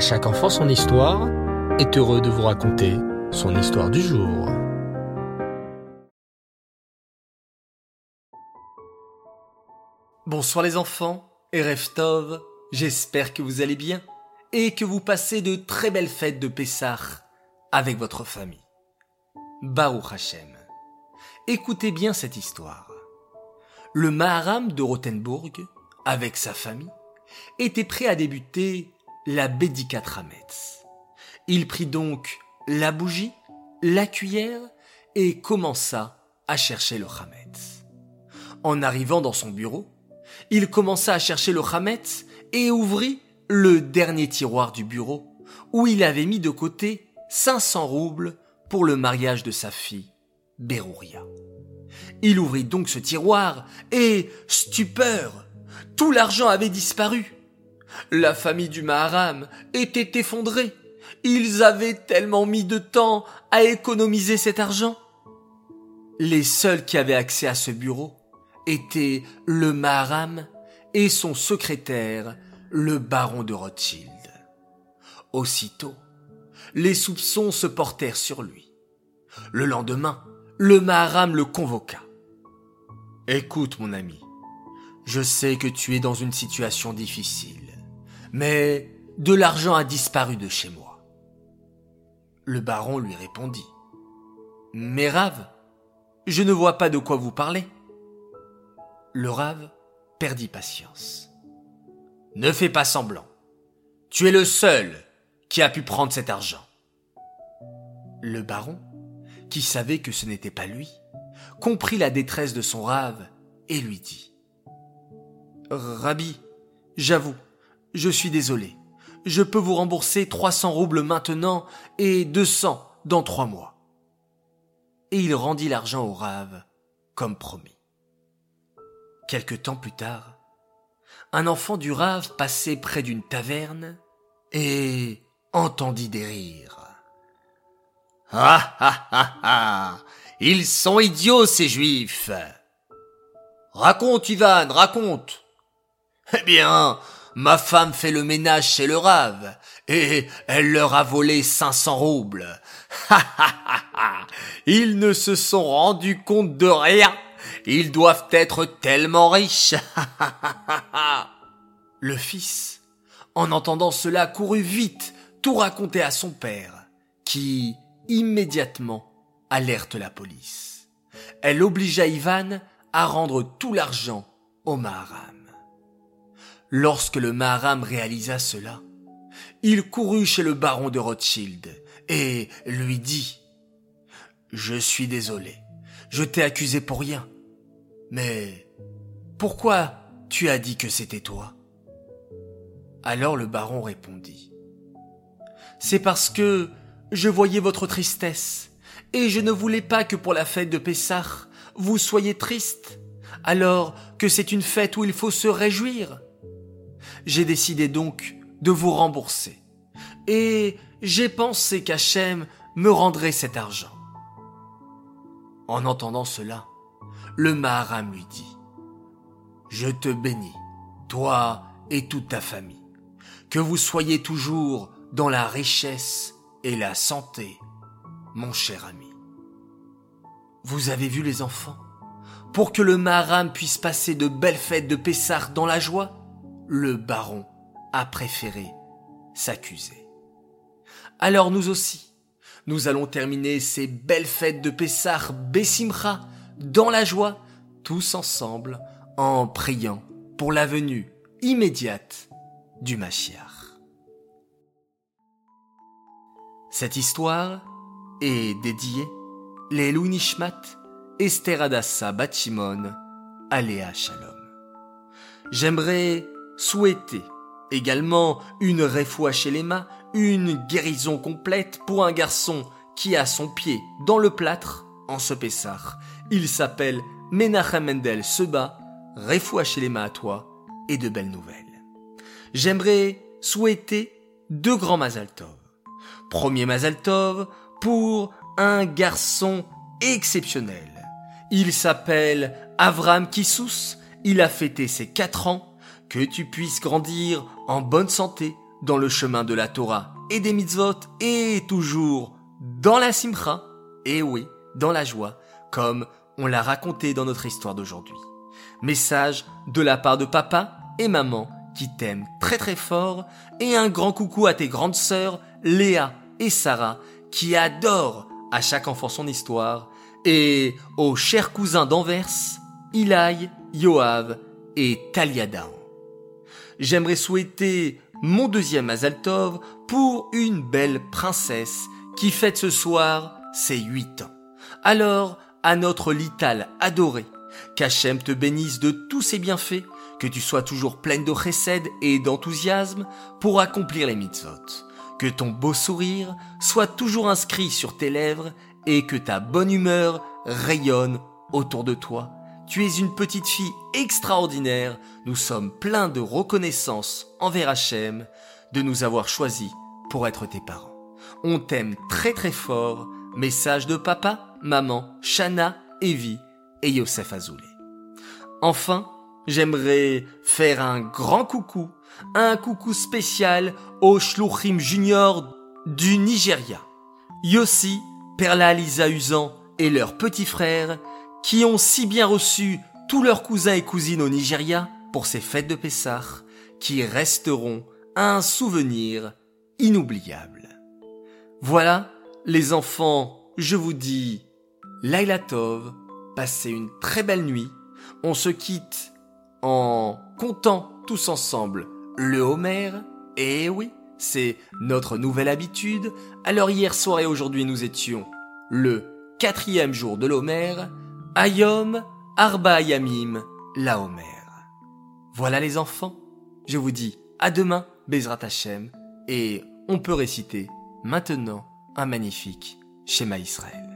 Chaque enfant son histoire est heureux de vous raconter son histoire du jour. Bonsoir les enfants et j'espère que vous allez bien et que vous passez de très belles fêtes de Pessah avec votre famille. Baruch Hashem. Écoutez bien cette histoire. Le Maharam de Rothenburg, avec sa famille, était prêt à débuter la Bédikat Rametz. Il prit donc la bougie, la cuillère et commença à chercher le Hametz. En arrivant dans son bureau, il commença à chercher le Hametz et ouvrit le dernier tiroir du bureau où il avait mis de côté 500 roubles pour le mariage de sa fille, Berouria. Il ouvrit donc ce tiroir et, stupeur, tout l'argent avait disparu. La famille du Maharam était effondrée. Ils avaient tellement mis de temps à économiser cet argent. Les seuls qui avaient accès à ce bureau étaient le Maharam et son secrétaire, le baron de Rothschild. Aussitôt, les soupçons se portèrent sur lui. Le lendemain, le Maharam le convoqua. Écoute, mon ami, je sais que tu es dans une situation difficile, mais de l'argent a disparu de chez moi. Le baron lui répondit. Mais Rave, je ne vois pas de quoi vous parlez. Le Rave perdit patience. Ne fais pas semblant. Tu es le seul qui a pu prendre cet argent. Le baron, qui savait que ce n'était pas lui, comprit la détresse de son rave et lui dit Rabbi, j'avoue, je suis désolé. Je peux vous rembourser 300 roubles maintenant et 200 dans trois mois. Et il rendit l'argent au rave, comme promis. Quelque temps plus tard, un enfant du rave passait près d'une taverne et entendit des rires. Ah ah ah ah Ils sont idiots ces juifs Raconte, Ivan, raconte Eh bien, ma femme fait le ménage chez le rave, et elle leur a volé 500 roubles. Ha ha ha Ils ne se sont rendus compte de rien. Ils doivent être tellement riches. Le fils, en entendant cela, courut vite tout raconter à son père, qui, immédiatement, alerte la police. Elle obligea Ivan à rendre tout l'argent au Maharam. Lorsque le Maharam réalisa cela, il courut chez le baron de Rothschild et lui dit Je suis désolé, je t'ai accusé pour rien. Mais pourquoi tu as dit que c'était toi? Alors le baron répondit C'est parce que je voyais votre tristesse et je ne voulais pas que pour la fête de Pessah, vous soyez triste, alors que c'est une fête où il faut se réjouir. J'ai décidé donc de vous rembourser. Et j'ai pensé qu'Hachem me rendrait cet argent. En entendant cela, le Maharam lui dit, Je te bénis, toi et toute ta famille, que vous soyez toujours dans la richesse et la santé, mon cher ami. Vous avez vu les enfants? Pour que le Maharam puisse passer de belles fêtes de Pessah dans la joie, le baron a préféré s'accuser. Alors nous aussi, nous allons terminer ces belles fêtes de Pessah Bessimcha dans la joie, tous ensemble, en priant pour la venue immédiate du Mashiach. Cette histoire est dédiée les Nishmat, Esther Adassa Batimon, Aléa Shalom. J'aimerais souhaiter également une refoua chez les mains, une guérison complète pour un garçon qui a son pied dans le plâtre en ce Pessar. Il s'appelle Menachem Mendel Seba, refoua chez les mains à toi et de belles nouvelles. J'aimerais souhaiter deux grands Mazaltov. Premier Mazaltov pour un garçon exceptionnel. Il s'appelle Avram Kissous, il a fêté ses quatre ans, que tu puisses grandir en bonne santé, dans le chemin de la Torah et des mitzvot et toujours dans la simcha, et oui, dans la joie, comme on l'a raconté dans notre histoire d'aujourd'hui. Message de la part de papa et maman qui t'aiment très très fort et un grand coucou à tes grandes sœurs Léa et Sarah qui adorent à chaque enfant son histoire et aux chers cousins d'Anvers, Ilaï, Yoav et Taliadaon. J'aimerais souhaiter mon deuxième Azaltov pour une belle princesse qui fête ce soir ses huit ans. Alors, à notre Lital adoré, qu'Hachem te bénisse de tous ses bienfaits, que tu sois toujours pleine de chesed et d'enthousiasme pour accomplir les mitzvot, que ton beau sourire soit toujours inscrit sur tes lèvres et que ta bonne humeur rayonne autour de toi. Tu es une petite fille extraordinaire, nous sommes pleins de reconnaissance envers Hachem de nous avoir choisis pour être tes parents. On t'aime très très fort, message de papa, maman, Shana, Evie et Yosef Azoulay. Enfin, j'aimerais faire un grand coucou, un coucou spécial aux Shluchim Junior du Nigeria. Yossi, Perla Lisa Usan et leurs petits frères qui ont si bien reçu tous leurs cousins et cousines au Nigeria pour ces fêtes de Pessah qui resteront un souvenir inoubliable. Voilà, les enfants, je vous dis Laila Tov, passez une très belle nuit. On se quitte en comptant tous ensemble le Homer. Et oui, c'est notre nouvelle habitude. Alors hier soir et aujourd'hui nous étions le quatrième jour de l'Homer. Ayom, Arba Yamim, la Homer. Voilà les enfants, je vous dis à demain, Bezrat Hashem, et on peut réciter maintenant un magnifique schéma Israël.